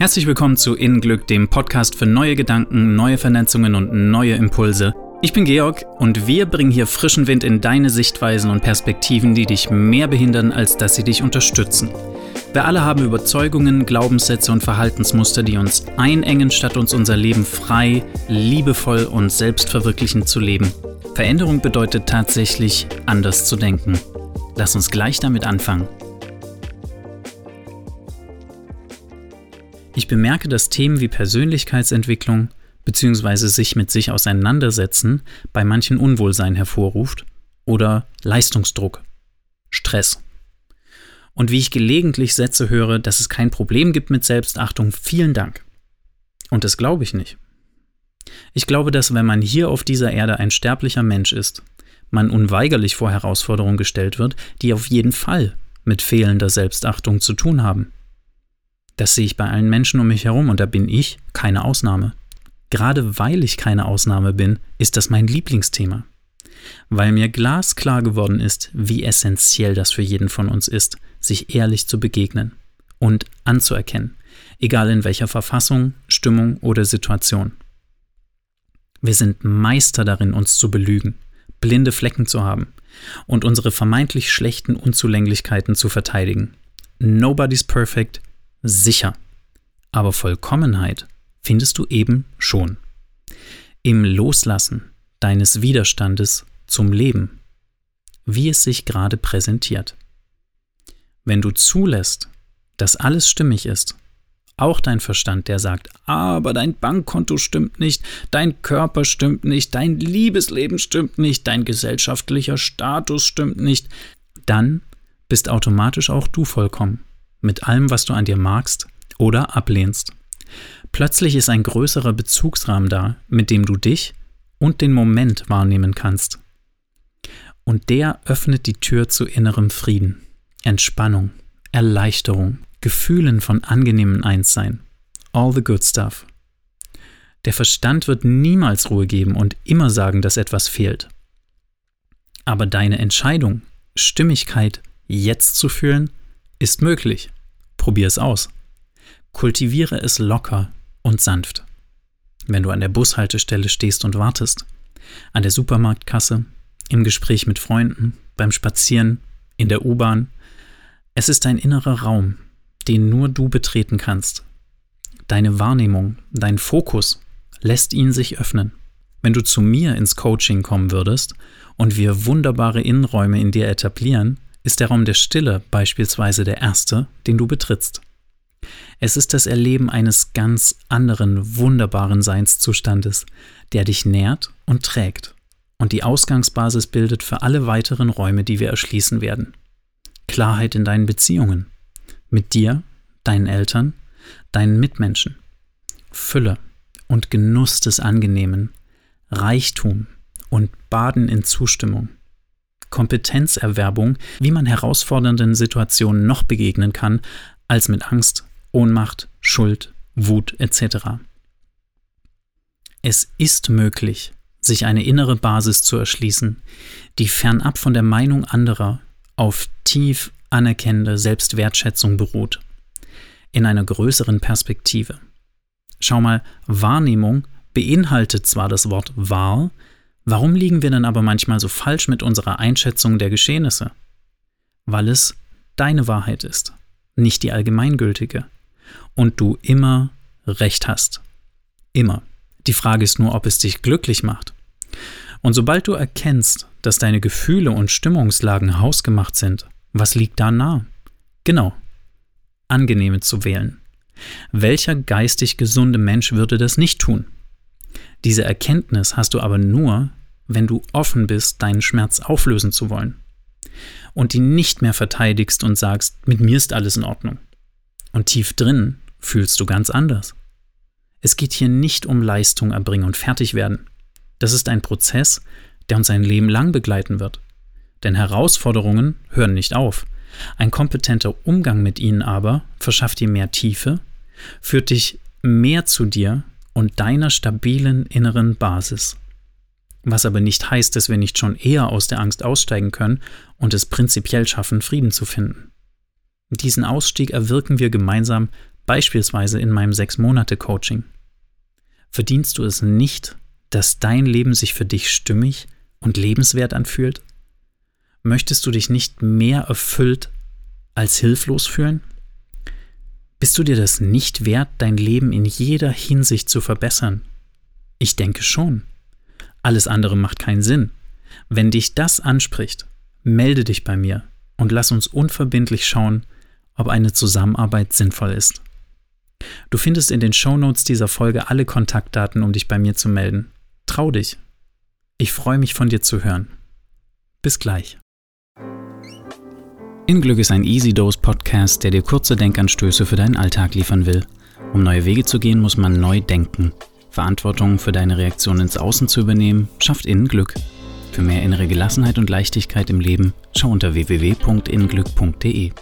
Herzlich willkommen zu In Glück, dem Podcast für neue Gedanken, neue Vernetzungen und neue Impulse. Ich bin Georg und wir bringen hier frischen Wind in deine Sichtweisen und Perspektiven, die dich mehr behindern, als dass sie dich unterstützen. Wir alle haben Überzeugungen, Glaubenssätze und Verhaltensmuster, die uns einengen, statt uns unser Leben frei, liebevoll und selbstverwirklichend zu leben. Veränderung bedeutet tatsächlich, anders zu denken. Lass uns gleich damit anfangen. Ich bemerke, dass Themen wie Persönlichkeitsentwicklung bzw. sich mit sich auseinandersetzen bei manchen Unwohlsein hervorruft oder Leistungsdruck, Stress. Und wie ich gelegentlich Sätze höre, dass es kein Problem gibt mit Selbstachtung, vielen Dank. Und das glaube ich nicht. Ich glaube, dass wenn man hier auf dieser Erde ein sterblicher Mensch ist, man unweigerlich vor Herausforderungen gestellt wird, die auf jeden Fall mit fehlender Selbstachtung zu tun haben. Das sehe ich bei allen Menschen um mich herum und da bin ich keine Ausnahme. Gerade weil ich keine Ausnahme bin, ist das mein Lieblingsthema. Weil mir glasklar geworden ist, wie essentiell das für jeden von uns ist, sich ehrlich zu begegnen und anzuerkennen, egal in welcher Verfassung, Stimmung oder Situation. Wir sind Meister darin, uns zu belügen, blinde Flecken zu haben und unsere vermeintlich schlechten Unzulänglichkeiten zu verteidigen. Nobody's perfect, sicher. Aber Vollkommenheit findest du eben schon. Im Loslassen deines Widerstandes zum Leben, wie es sich gerade präsentiert. Wenn du zulässt, dass alles stimmig ist, auch dein Verstand, der sagt, aber dein Bankkonto stimmt nicht, dein Körper stimmt nicht, dein Liebesleben stimmt nicht, dein gesellschaftlicher Status stimmt nicht, dann bist automatisch auch du vollkommen mit allem, was du an dir magst oder ablehnst. Plötzlich ist ein größerer Bezugsrahmen da, mit dem du dich und den Moment wahrnehmen kannst. Und der öffnet die Tür zu innerem Frieden, Entspannung, Erleichterung, Gefühlen von angenehmem Einssein. All the good stuff. Der Verstand wird niemals Ruhe geben und immer sagen, dass etwas fehlt. Aber deine Entscheidung, Stimmigkeit jetzt zu fühlen, ist möglich. Probier es aus. Kultiviere es locker und sanft. Wenn du an der Bushaltestelle stehst und wartest, an der Supermarktkasse, im Gespräch mit Freunden, beim Spazieren, in der U-Bahn, es ist ein innerer Raum, den nur du betreten kannst. Deine Wahrnehmung, dein Fokus lässt ihn sich öffnen. Wenn du zu mir ins Coaching kommen würdest und wir wunderbare Innenräume in dir etablieren, ist der Raum der Stille beispielsweise der erste, den du betrittst. Es ist das Erleben eines ganz anderen, wunderbaren Seinszustandes, der dich nährt und trägt und die Ausgangsbasis bildet für alle weiteren Räume, die wir erschließen werden. Klarheit in deinen Beziehungen, mit dir, deinen Eltern, deinen Mitmenschen, Fülle und Genuss des Angenehmen, Reichtum und Baden in Zustimmung. Kompetenzerwerbung, wie man herausfordernden Situationen noch begegnen kann, als mit Angst, Ohnmacht, Schuld, Wut etc. Es ist möglich, sich eine innere Basis zu erschließen, die fernab von der Meinung anderer auf tief anerkennende Selbstwertschätzung beruht, in einer größeren Perspektive. Schau mal, Wahrnehmung beinhaltet zwar das Wort wahr, Warum liegen wir dann aber manchmal so falsch mit unserer Einschätzung der Geschehnisse? Weil es deine Wahrheit ist, nicht die allgemeingültige. Und du immer Recht hast. Immer. Die Frage ist nur, ob es dich glücklich macht. Und sobald du erkennst, dass deine Gefühle und Stimmungslagen hausgemacht sind, was liegt da nah? Genau. Angenehme zu wählen. Welcher geistig gesunde Mensch würde das nicht tun? Diese Erkenntnis hast du aber nur, wenn du offen bist, deinen Schmerz auflösen zu wollen. Und ihn nicht mehr verteidigst und sagst, mit mir ist alles in Ordnung. Und tief drin fühlst du ganz anders. Es geht hier nicht um Leistung erbringen und fertig werden. Das ist ein Prozess, der uns ein Leben lang begleiten wird. Denn Herausforderungen hören nicht auf. Ein kompetenter Umgang mit ihnen aber verschafft dir mehr Tiefe, führt dich mehr zu dir und deiner stabilen inneren Basis. Was aber nicht heißt, dass wir nicht schon eher aus der Angst aussteigen können und es prinzipiell schaffen, Frieden zu finden. Diesen Ausstieg erwirken wir gemeinsam beispielsweise in meinem 6-Monate-Coaching? Verdienst du es nicht, dass dein Leben sich für dich stimmig und lebenswert anfühlt? Möchtest du dich nicht mehr erfüllt als hilflos fühlen? Bist du dir das nicht wert, dein Leben in jeder Hinsicht zu verbessern? Ich denke schon. Alles andere macht keinen Sinn. Wenn dich das anspricht, melde dich bei mir und lass uns unverbindlich schauen, ob eine Zusammenarbeit sinnvoll ist. Du findest in den Shownotes dieser Folge alle Kontaktdaten, um dich bei mir zu melden. Trau dich. Ich freue mich von dir zu hören. Bis gleich. InGlück ist ein Easy Dose Podcast, der dir kurze Denkanstöße für deinen Alltag liefern will. Um neue Wege zu gehen, muss man neu denken. Verantwortung für deine Reaktion ins Außen zu übernehmen, schafft Innenglück. Für mehr innere Gelassenheit und Leichtigkeit im Leben, schau unter www.innenglück.de.